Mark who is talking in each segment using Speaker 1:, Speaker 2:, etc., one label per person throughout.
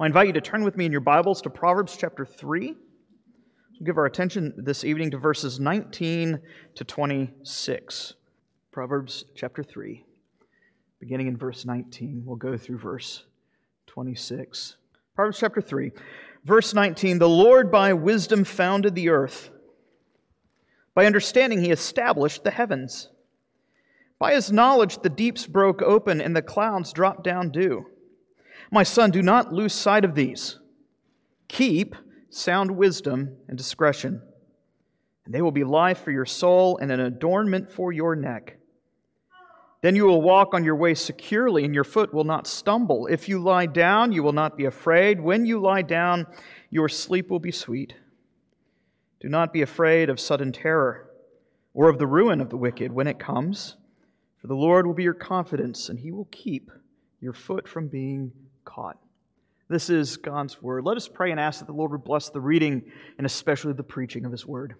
Speaker 1: I invite you to turn with me in your Bibles to Proverbs chapter 3. We'll give our attention this evening to verses 19 to 26. Proverbs chapter 3, beginning in verse 19. We'll go through verse 26. Proverbs chapter 3, verse 19 The Lord by wisdom founded the earth, by understanding he established the heavens. By his knowledge the deeps broke open and the clouds dropped down dew. My son, do not lose sight of these. Keep sound wisdom and discretion, and they will be life for your soul and an adornment for your neck. Then you will walk on your way securely, and your foot will not stumble. If you lie down, you will not be afraid. When you lie down, your sleep will be sweet. Do not be afraid of sudden terror or of the ruin of the wicked when it comes, for the Lord will be your confidence, and he will keep your foot from being caught. This is God's word. Let us pray and ask that the Lord would bless the reading and especially the preaching of his word.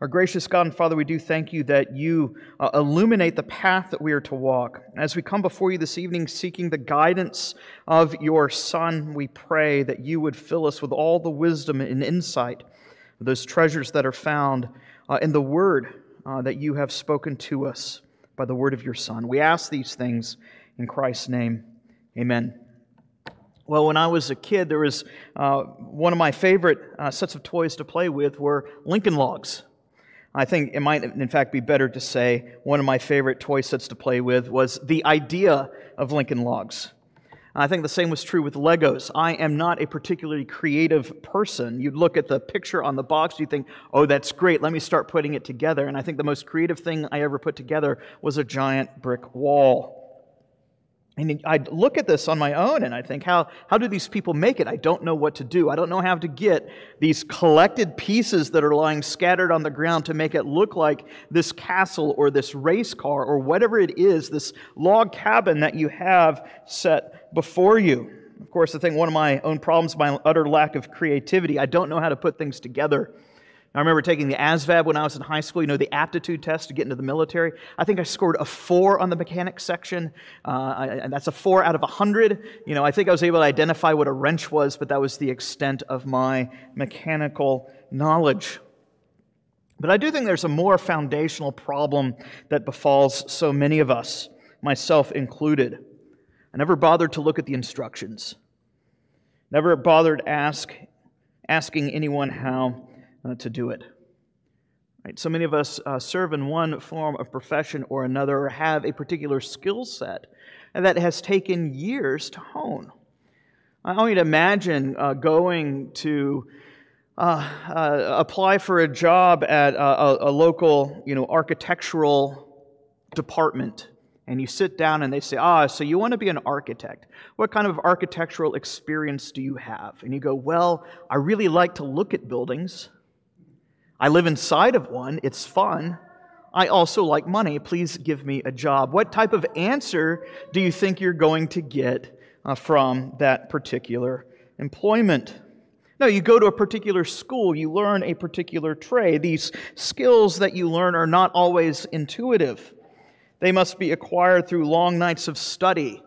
Speaker 1: Our gracious God and Father, we do thank you that you uh, illuminate the path that we are to walk. As we come before you this evening seeking the guidance of your Son, we pray that you would fill us with all the wisdom and insight, those treasures that are found uh, in the word uh, that you have spoken to us by the word of your Son. We ask these things in Christ's name. Amen. Well, when I was a kid, there was uh, one of my favorite uh, sets of toys to play with were Lincoln Logs. I think it might, in fact, be better to say one of my favorite toy sets to play with was the idea of Lincoln Logs. I think the same was true with Legos. I am not a particularly creative person. You'd look at the picture on the box, you think, oh, that's great, let me start putting it together. And I think the most creative thing I ever put together was a giant brick wall. And I look at this on my own and I think, how, how do these people make it? I don't know what to do. I don't know how to get these collected pieces that are lying scattered on the ground to make it look like this castle or this race car or whatever it is, this log cabin that you have set before you. Of course, I think one of my own problems, is my utter lack of creativity. I don't know how to put things together. I remember taking the ASVAB when I was in high school, you know, the aptitude test to get into the military. I think I scored a four on the mechanics section, uh, and that's a four out of a 100. You know, I think I was able to identify what a wrench was, but that was the extent of my mechanical knowledge. But I do think there's a more foundational problem that befalls so many of us, myself included. I never bothered to look at the instructions, never bothered ask, asking anyone how uh, to do it. Right? So many of us uh, serve in one form of profession or another, or have a particular skill set that has taken years to hone. I want you to imagine uh, going to uh, uh, apply for a job at a, a, local, you know, architectural department, and you sit down and they say, "Ah, so you want to be an architect? What kind of architectural experience do you have?" And you go, "Well, I really like to look at buildings." I live inside of one. It's fun. I also like money. Please give me a job. What type of answer do you think you're going to get uh, from that particular employment? No, you go to a particular school, you learn a particular trade. These skills that you learn are not always intuitive. They must be acquired through long nights of study,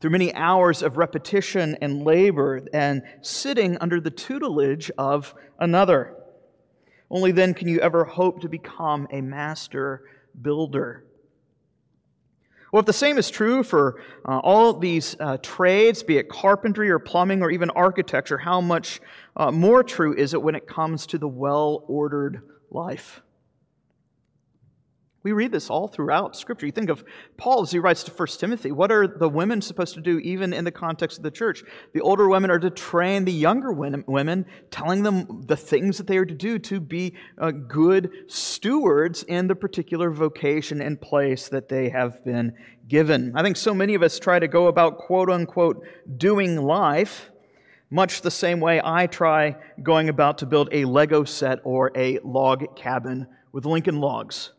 Speaker 1: through many hours of repetition and labor, and sitting under the tutelage of another. Only then can you ever hope to become a master builder. Well, if the same is true for uh, all these uh, trades, be it carpentry or plumbing or even architecture, how much uh, more true is it when it comes to the well ordered life? We read this all throughout Scripture. You think of Paul as he writes to 1 Timothy. What are the women supposed to do, even in the context of the church? The older women are to train the younger women, telling them the things that they are to do to be uh, good stewards in the particular vocation and place that they have been given. I think so many of us try to go about quote unquote doing life much the same way I try going about to build a Lego set or a log cabin with Lincoln logs.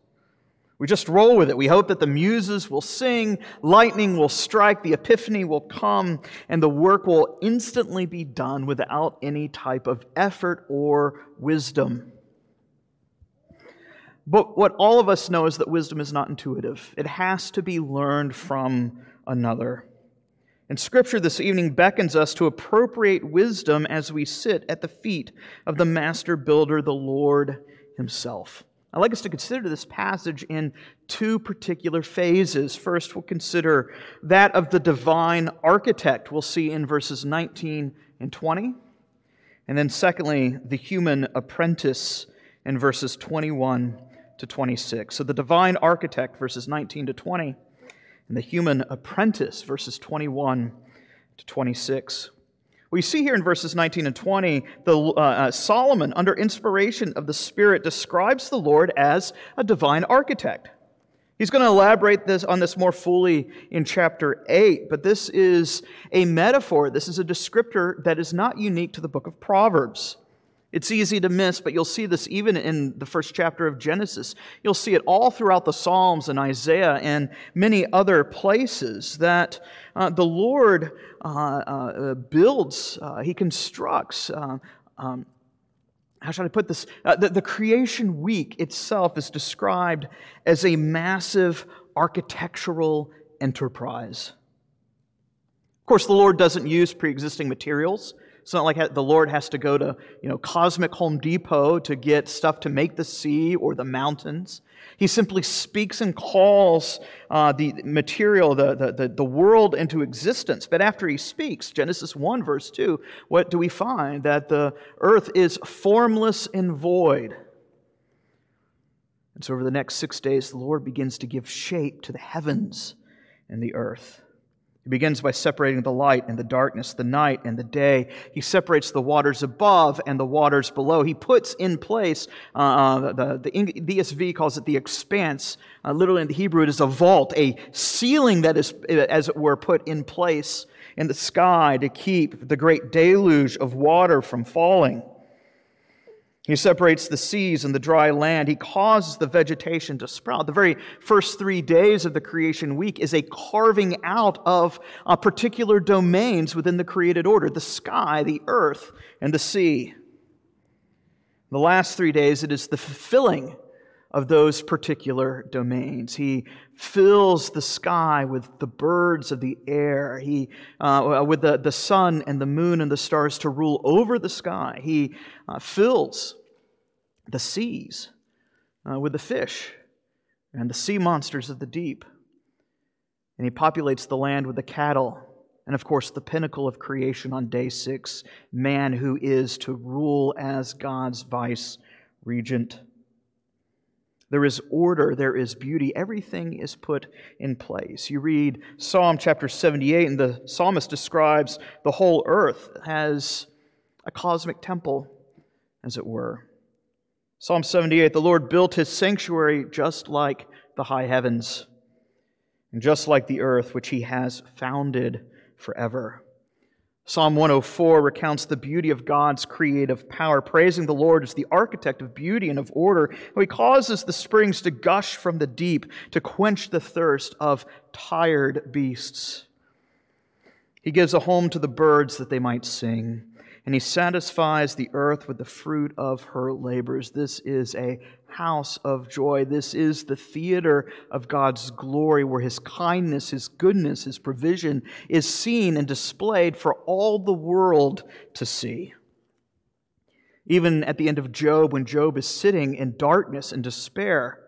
Speaker 1: We just roll with it. We hope that the muses will sing, lightning will strike, the epiphany will come, and the work will instantly be done without any type of effort or wisdom. But what all of us know is that wisdom is not intuitive, it has to be learned from another. And Scripture this evening beckons us to appropriate wisdom as we sit at the feet of the master builder, the Lord Himself. I'd like us to consider this passage in two particular phases. First, we'll consider that of the divine architect, we'll see in verses 19 and 20. And then, secondly, the human apprentice in verses 21 to 26. So, the divine architect, verses 19 to 20, and the human apprentice, verses 21 to 26. We see here in verses 19 and 20, the, uh, uh, Solomon, under inspiration of the Spirit, describes the Lord as a divine architect. He's going to elaborate this on this more fully in chapter 8, but this is a metaphor. This is a descriptor that is not unique to the book of Proverbs. It's easy to miss, but you'll see this even in the first chapter of Genesis. You'll see it all throughout the Psalms and Isaiah and many other places that uh, the Lord uh, uh, builds, uh, He constructs. Uh, um, how should I put this? Uh, the, the creation week itself is described as a massive architectural enterprise. Of course, the Lord doesn't use pre existing materials. It's not like the Lord has to go to, you know, Cosmic Home Depot to get stuff to make the sea or the mountains. He simply speaks and calls uh, the material, the, the, the world into existence. But after he speaks, Genesis 1, verse 2, what do we find? That the earth is formless and void. And so over the next six days, the Lord begins to give shape to the heavens and the earth. He begins by separating the light and the darkness, the night and the day. He separates the waters above and the waters below. He puts in place, uh, uh the, the, ESV calls it the expanse. Uh, literally in the Hebrew, it is a vault, a ceiling that is, as it were, put in place in the sky to keep the great deluge of water from falling. He separates the seas and the dry land. He causes the vegetation to sprout. The very first three days of the creation week is a carving out of uh, particular domains within the created order the sky, the earth, and the sea. The last three days, it is the fulfilling of those particular domains. He fills the sky with the birds of the air, he, uh, with the, the sun and the moon and the stars to rule over the sky. He uh, fills the seas uh, with the fish and the sea monsters of the deep. And he populates the land with the cattle. And of course, the pinnacle of creation on day six man who is to rule as God's vice regent. There is order, there is beauty. Everything is put in place. You read Psalm chapter 78, and the psalmist describes the whole earth as a cosmic temple, as it were. Psalm 78 The Lord built his sanctuary just like the high heavens, and just like the earth, which he has founded forever. Psalm 104 recounts the beauty of God's creative power, praising the Lord as the architect of beauty and of order. How he causes the springs to gush from the deep to quench the thirst of tired beasts. He gives a home to the birds that they might sing and he satisfies the earth with the fruit of her labors. This is a house of joy. This is the theater of God's glory where his kindness, his goodness, his provision is seen and displayed for all the world to see. Even at the end of Job, when Job is sitting in darkness and despair,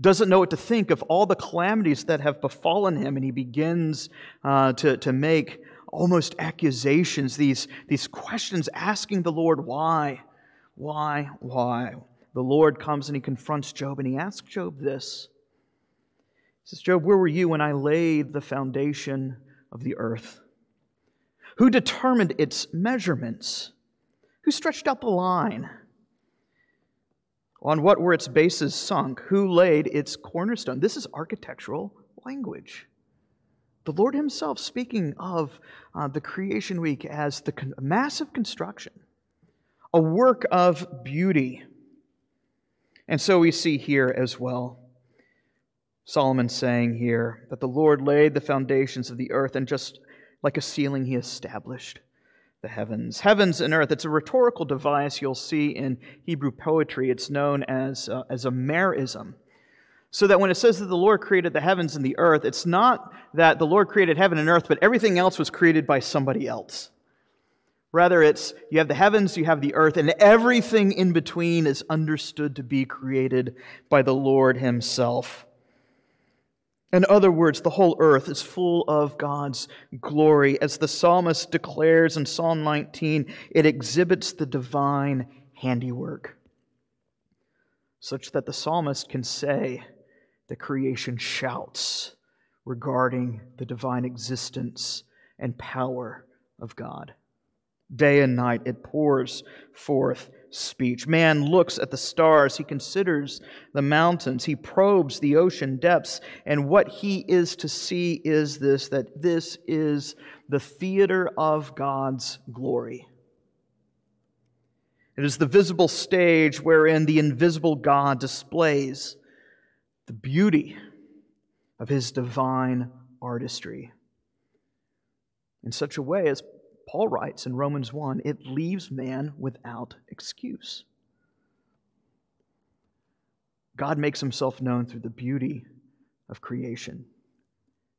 Speaker 1: doesn't know what to think of all the calamities that have befallen him, and he begins uh, to, to make almost accusations, these, these questions asking the Lord, why? Why? Why? The Lord comes and he confronts Job and he asks Job this. He says, Job, where were you when I laid the foundation of the earth? Who determined its measurements? Who stretched out the line? On what were its bases sunk? Who laid its cornerstone? This is architectural language. The Lord Himself speaking of uh, the creation week as the con- massive construction, a work of beauty. And so we see here as well Solomon saying here that the Lord laid the foundations of the earth, and just like a ceiling, He established the heavens. Heavens and earth, it's a rhetorical device you'll see in Hebrew poetry. It's known as, uh, as a merism. So that when it says that the Lord created the heavens and the earth, it's not that the Lord created heaven and earth, but everything else was created by somebody else. Rather, it's you have the heavens, you have the earth, and everything in between is understood to be created by the Lord Himself. In other words, the whole earth is full of God's glory. As the psalmist declares in Psalm 19, it exhibits the divine handiwork, such that the psalmist can say, The creation shouts regarding the divine existence and power of God. Day and night it pours forth speech. Man looks at the stars, he considers the mountains, he probes the ocean depths, and what he is to see is this that this is the theater of God's glory. It is the visible stage wherein the invisible God displays the beauty of his divine artistry in such a way as Paul writes in Romans 1 it leaves man without excuse. God makes himself known through the beauty of creation.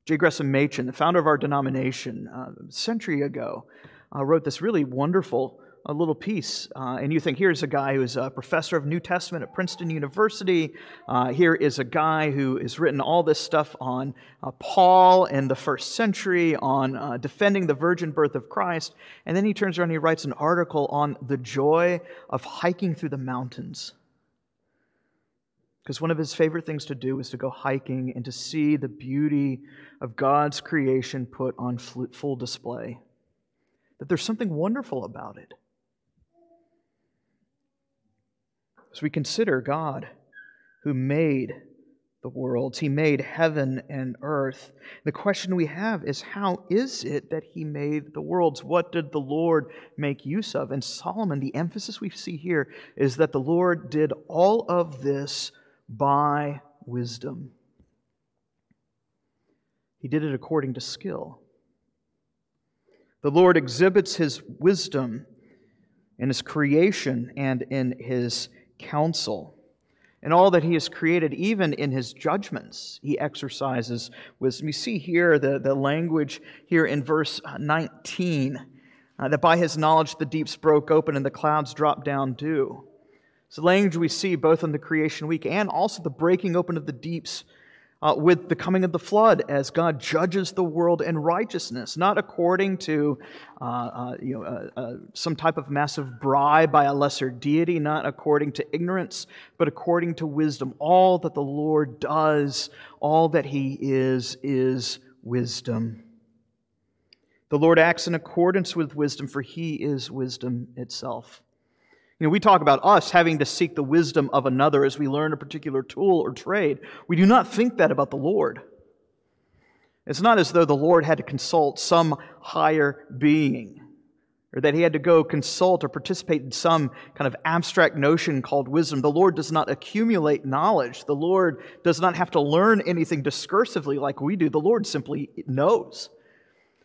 Speaker 1: J. Gresham Machen, the founder of our denomination, uh, a century ago, uh, wrote this really wonderful a little piece, uh, and you think here's a guy who is a professor of New Testament at Princeton University. Uh, here is a guy who has written all this stuff on uh, Paul and the first century, on uh, defending the virgin birth of Christ. And then he turns around and he writes an article on the joy of hiking through the mountains. Because one of his favorite things to do is to go hiking and to see the beauty of God's creation put on full display. That there's something wonderful about it. As we consider God who made the worlds, He made heaven and earth, the question we have is how is it that He made the worlds? What did the Lord make use of? And Solomon, the emphasis we see here is that the Lord did all of this by wisdom. He did it according to skill. The Lord exhibits His wisdom in His creation and in His counsel. And all that he has created, even in his judgments, he exercises wisdom. You see here the, the language here in verse 19 uh, that by his knowledge the deeps broke open and the clouds dropped down dew. It's the language we see both in the creation week and also the breaking open of the deeps uh, with the coming of the flood as God judges the world in righteousness, not according to uh, uh, you know, uh, uh, some type of massive bribe by a lesser deity, not according to ignorance, but according to wisdom. All that the Lord does, all that He is, is wisdom. The Lord acts in accordance with wisdom, for He is wisdom itself. You know, we talk about us having to seek the wisdom of another as we learn a particular tool or trade. We do not think that about the Lord. It's not as though the Lord had to consult some higher being or that he had to go consult or participate in some kind of abstract notion called wisdom. The Lord does not accumulate knowledge. The Lord does not have to learn anything discursively like we do. The Lord simply knows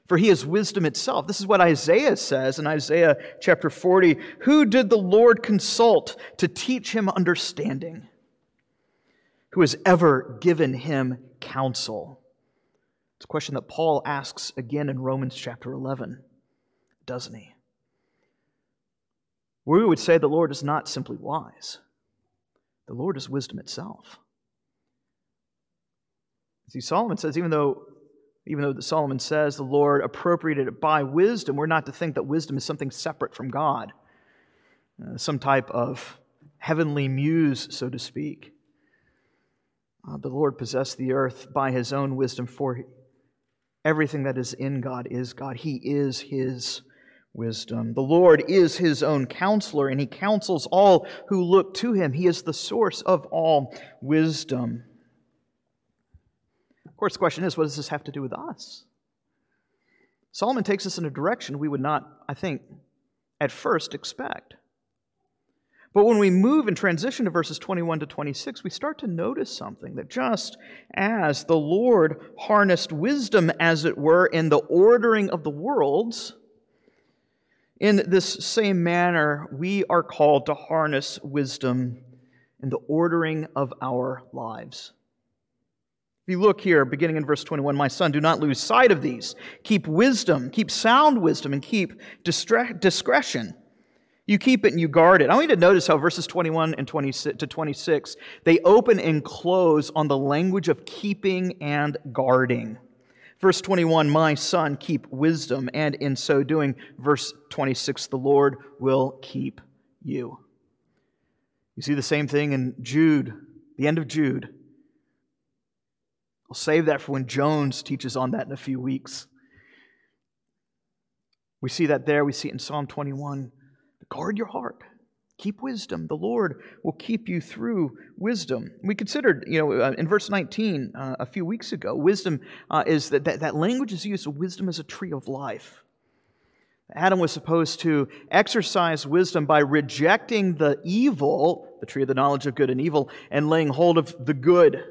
Speaker 1: for he is wisdom itself. This is what Isaiah says in Isaiah chapter 40. Who did the Lord consult to teach him understanding? Who has ever given him counsel? It's a question that Paul asks again in Romans chapter 11, doesn't he? We would say the Lord is not simply wise, the Lord is wisdom itself. See, Solomon says, even though even though Solomon says the Lord appropriated it by wisdom, we're not to think that wisdom is something separate from God, uh, some type of heavenly muse, so to speak. Uh, the Lord possessed the earth by his own wisdom, for everything that is in God is God. He is his wisdom. The Lord is his own counselor, and he counsels all who look to him. He is the source of all wisdom. Of course, the question is what does this have to do with us? Solomon takes us in a direction we would not, I think, at first expect. But when we move and transition to verses 21 to 26, we start to notice something that just as the Lord harnessed wisdom, as it were, in the ordering of the worlds, in this same manner, we are called to harness wisdom in the ordering of our lives. If you look here, beginning in verse 21, my son, do not lose sight of these. Keep wisdom, keep sound wisdom, and keep discretion. You keep it and you guard it. I want you to notice how verses 21 and 26 to 26, they open and close on the language of keeping and guarding. Verse 21, my son, keep wisdom, and in so doing, verse 26, the Lord will keep you. You see the same thing in Jude, the end of Jude. I'll save that for when Jones teaches on that in a few weeks. We see that there, we see it in Psalm 21. Guard your heart. Keep wisdom. The Lord will keep you through wisdom. We considered, you know, uh, in verse 19 uh, a few weeks ago, wisdom uh, is that, that that language is used. Wisdom is a tree of life. Adam was supposed to exercise wisdom by rejecting the evil, the tree of the knowledge of good and evil, and laying hold of the good,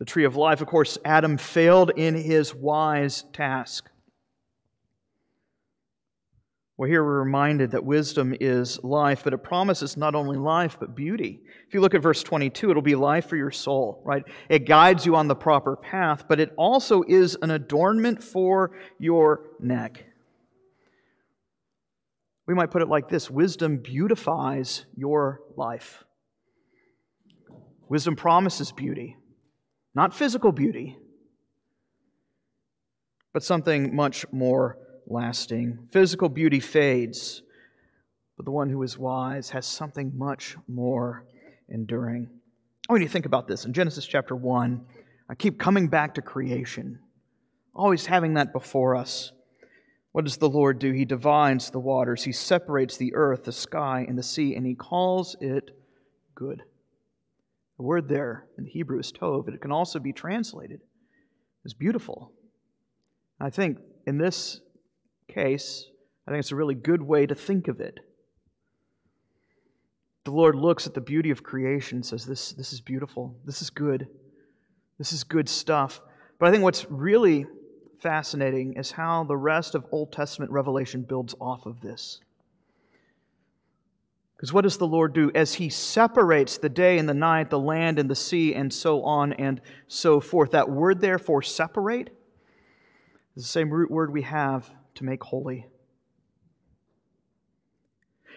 Speaker 1: the tree of life. Of course, Adam failed in his wise task. Well, here we're reminded that wisdom is life, but it promises not only life, but beauty. If you look at verse 22, it'll be life for your soul, right? It guides you on the proper path, but it also is an adornment for your neck. We might put it like this wisdom beautifies your life. Wisdom promises beauty, not physical beauty, but something much more lasting. Physical beauty fades, but the one who is wise has something much more enduring. I want you to think about this. In Genesis chapter 1, I keep coming back to creation, always having that before us. What does the Lord do? He divides the waters, He separates the earth, the sky, and the sea, and He calls it good. The word there in the Hebrew is tov, but it can also be translated as beautiful. I think in this case, I think it's a really good way to think of it. The Lord looks at the beauty of creation and says, This, this is beautiful. This is good. This is good stuff. But I think what's really fascinating is how the rest of Old Testament revelation builds off of this. Because what does the Lord do? As He separates the day and the night, the land and the sea, and so on and so forth, that word therefore, separate is the same root word we have to make holy.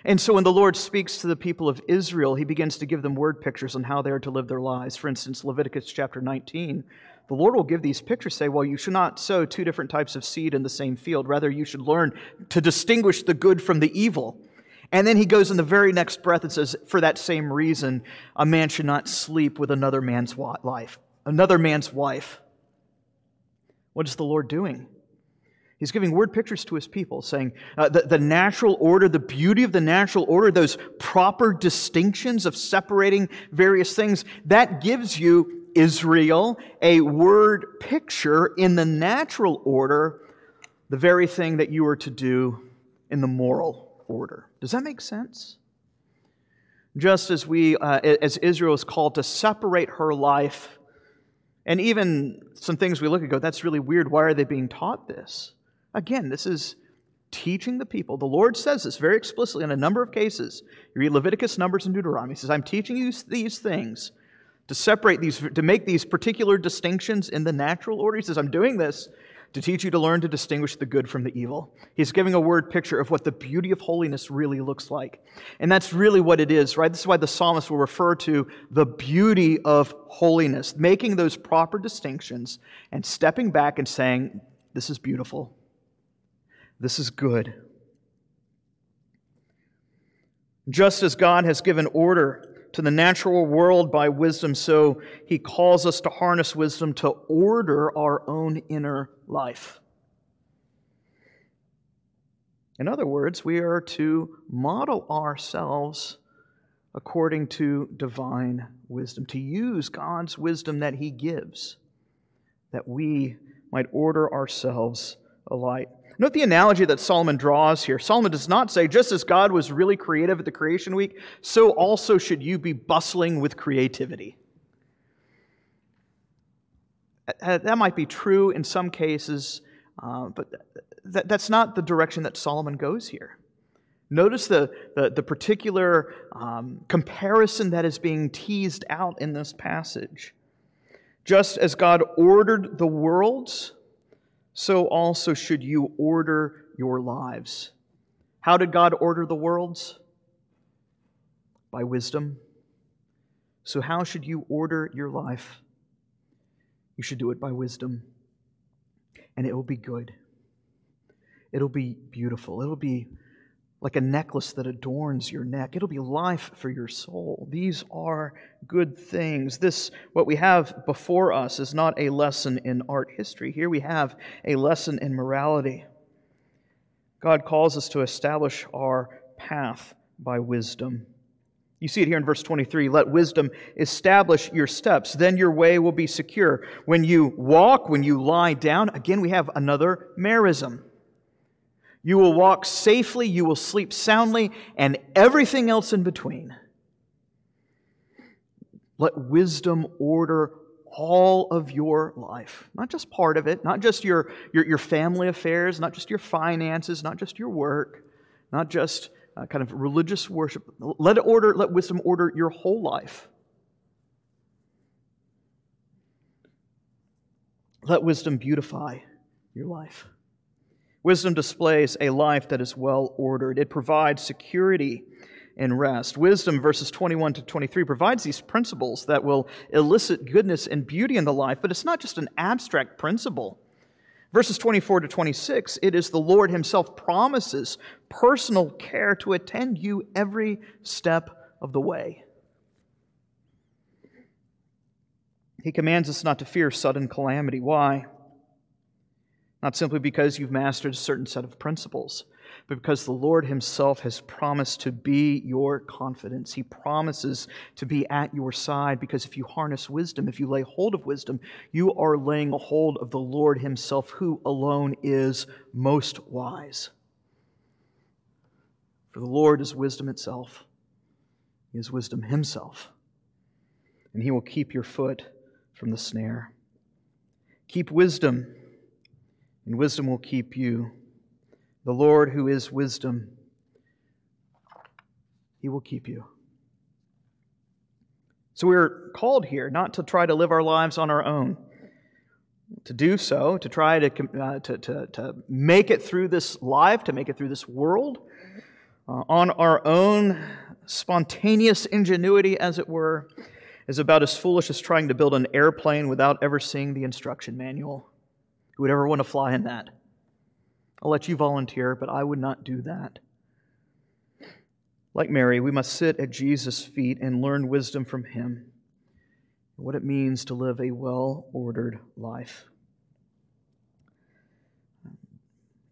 Speaker 1: And so when the Lord speaks to the people of Israel, he begins to give them word pictures on how they are to live their lives. For instance, Leviticus chapter 19, the Lord will give these pictures, say, well, you should not sow two different types of seed in the same field. Rather, you should learn to distinguish the good from the evil. And then he goes in the very next breath and says, for that same reason, a man should not sleep with another man's wife. Another man's wife. What is the Lord doing? He's giving word pictures to his people, saying uh, the, the natural order, the beauty of the natural order, those proper distinctions of separating various things, that gives you, Israel, a word picture in the natural order, the very thing that you are to do in the moral order. Does that make sense? Just as we, uh, as Israel is called to separate her life, and even some things we look at go, that's really weird. Why are they being taught this? Again, this is teaching the people. The Lord says this very explicitly in a number of cases. You read Leviticus, Numbers, and Deuteronomy. He says, I'm teaching you these things to separate these, to make these particular distinctions in the natural order. He says, I'm doing this to teach you to learn to distinguish the good from the evil. He's giving a word picture of what the beauty of holiness really looks like. And that's really what it is, right? This is why the psalmist will refer to the beauty of holiness, making those proper distinctions and stepping back and saying, This is beautiful. This is good. Just as God has given order to the natural world by wisdom, so he calls us to harness wisdom to order our own inner life. In other words, we are to model ourselves according to divine wisdom, to use God's wisdom that he gives, that we might order ourselves alike. Note the analogy that Solomon draws here. Solomon does not say, just as God was really creative at the creation week, so also should you be bustling with creativity. That might be true in some cases, uh, but that's not the direction that Solomon goes here. Notice the, the, the particular um, comparison that is being teased out in this passage. Just as God ordered the worlds, so also should you order your lives. How did God order the worlds? By wisdom. So, how should you order your life? You should do it by wisdom, and it will be good. It'll be beautiful. It'll be like a necklace that adorns your neck. It'll be life for your soul. These are good things. This, what we have before us, is not a lesson in art history. Here we have a lesson in morality. God calls us to establish our path by wisdom. You see it here in verse 23 let wisdom establish your steps, then your way will be secure. When you walk, when you lie down, again, we have another merism. You will walk safely, you will sleep soundly, and everything else in between. Let wisdom order all of your life, not just part of it, not just your, your, your family affairs, not just your finances, not just your work, not just uh, kind of religious worship. Let it order, let wisdom order your whole life. Let wisdom beautify your life. Wisdom displays a life that is well ordered. It provides security and rest. Wisdom, verses 21 to 23, provides these principles that will elicit goodness and beauty in the life, but it's not just an abstract principle. Verses 24 to 26, it is the Lord Himself promises personal care to attend you every step of the way. He commands us not to fear sudden calamity. Why? Not simply because you've mastered a certain set of principles, but because the Lord Himself has promised to be your confidence. He promises to be at your side because if you harness wisdom, if you lay hold of wisdom, you are laying hold of the Lord Himself, who alone is most wise. For the Lord is wisdom itself, He is wisdom Himself, and He will keep your foot from the snare. Keep wisdom, and wisdom will keep you the Lord who is wisdom, he will keep you. So we're called here not to try to live our lives on our own. To do so, to try to, uh, to, to, to, make it through this life, to make it through this world, uh, on our own spontaneous ingenuity, as it were, is about as foolish as trying to build an airplane without ever seeing the instruction manual. Who would ever want to fly in that? I'll let you volunteer, but I would not do that. Like Mary, we must sit at Jesus' feet and learn wisdom from him, what it means to live a well ordered life.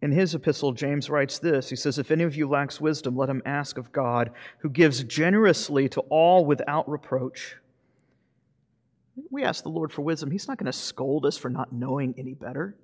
Speaker 1: In his epistle, James writes this He says, If any of you lacks wisdom, let him ask of God, who gives generously to all without reproach. We ask the Lord for wisdom. He's not going to scold us for not knowing any better.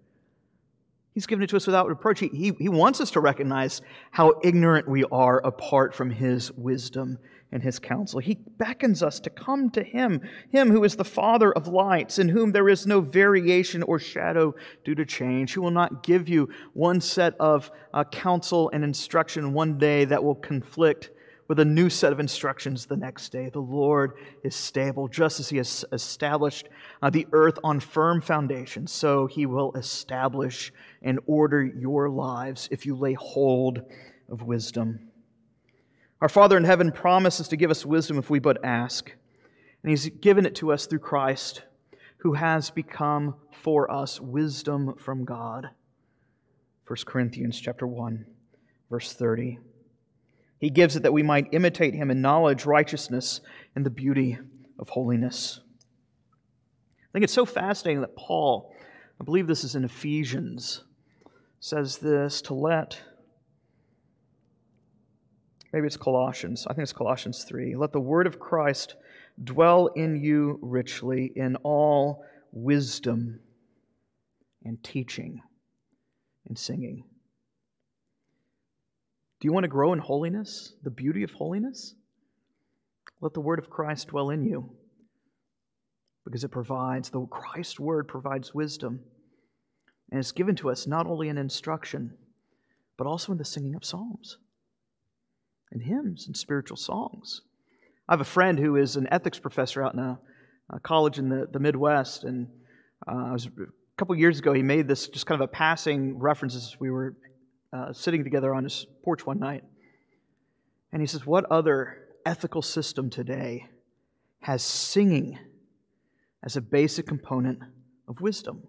Speaker 1: He's given it to us without reproach. He, he, he wants us to recognize how ignorant we are apart from His wisdom and His counsel. He beckons us to come to Him, Him who is the Father of lights, in whom there is no variation or shadow due to change, who will not give you one set of uh, counsel and instruction one day that will conflict with a new set of instructions the next day. The Lord is stable, just as He has established uh, the earth on firm foundations, so He will establish and order your lives if you lay hold of wisdom. Our Father in heaven promises to give us wisdom if we but ask, and He's given it to us through Christ, who has become for us wisdom from God. 1 Corinthians chapter 1, verse 30. He gives it that we might imitate him in knowledge, righteousness, and the beauty of holiness. I think it's so fascinating that Paul, I believe this is in Ephesians, says this to let, maybe it's Colossians, I think it's Colossians 3. Let the word of Christ dwell in you richly in all wisdom and teaching and singing do you want to grow in holiness, the beauty of holiness? Let the word of Christ dwell in you because it provides, the Christ word provides wisdom. And it's given to us not only in instruction, but also in the singing of psalms and hymns and spiritual songs. I have a friend who is an ethics professor out in a, uh, college in the, the Midwest, and uh, was, a couple years ago, he made this just kind of a passing reference as we were uh, sitting together on his porch one night. And he says, What other ethical system today has singing as a basic component of wisdom?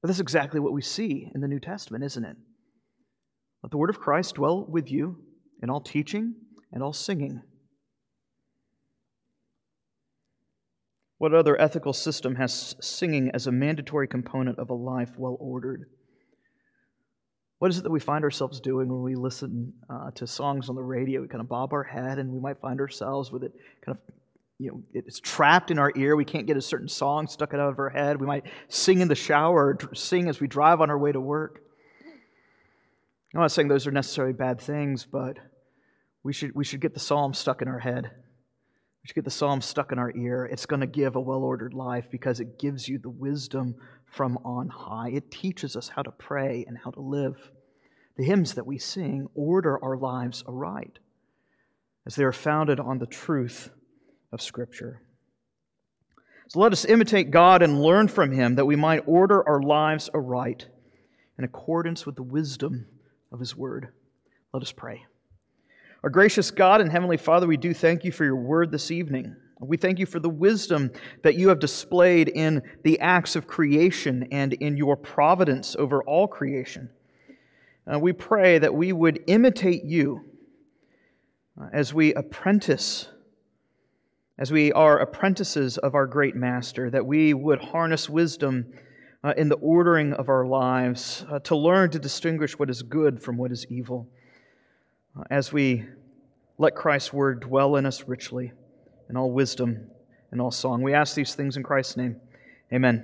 Speaker 1: But that's exactly what we see in the New Testament, isn't it? Let the word of Christ dwell with you in all teaching and all singing. What other ethical system has singing as a mandatory component of a life well ordered? What is it that we find ourselves doing when we listen uh, to songs on the radio? We kind of bob our head and we might find ourselves with it kind of, you know, it's trapped in our ear. We can't get a certain song stuck out of our head. We might sing in the shower or sing as we drive on our way to work. I'm not saying those are necessarily bad things, but we should, we should get the psalm stuck in our head. We should get the psalm stuck in our ear. It's going to give a well ordered life because it gives you the wisdom from on high. It teaches us how to pray and how to live. The hymns that we sing order our lives aright as they are founded on the truth of Scripture. So let us imitate God and learn from Him that we might order our lives aright in accordance with the wisdom of His Word. Let us pray. Our gracious God and Heavenly Father, we do thank you for your word this evening. We thank you for the wisdom that you have displayed in the acts of creation and in your providence over all creation. Uh, we pray that we would imitate you uh, as we apprentice, as we are apprentices of our great Master, that we would harness wisdom uh, in the ordering of our lives uh, to learn to distinguish what is good from what is evil. Uh, as we let Christ's word dwell in us richly in all wisdom and all song. We ask these things in Christ's name. Amen.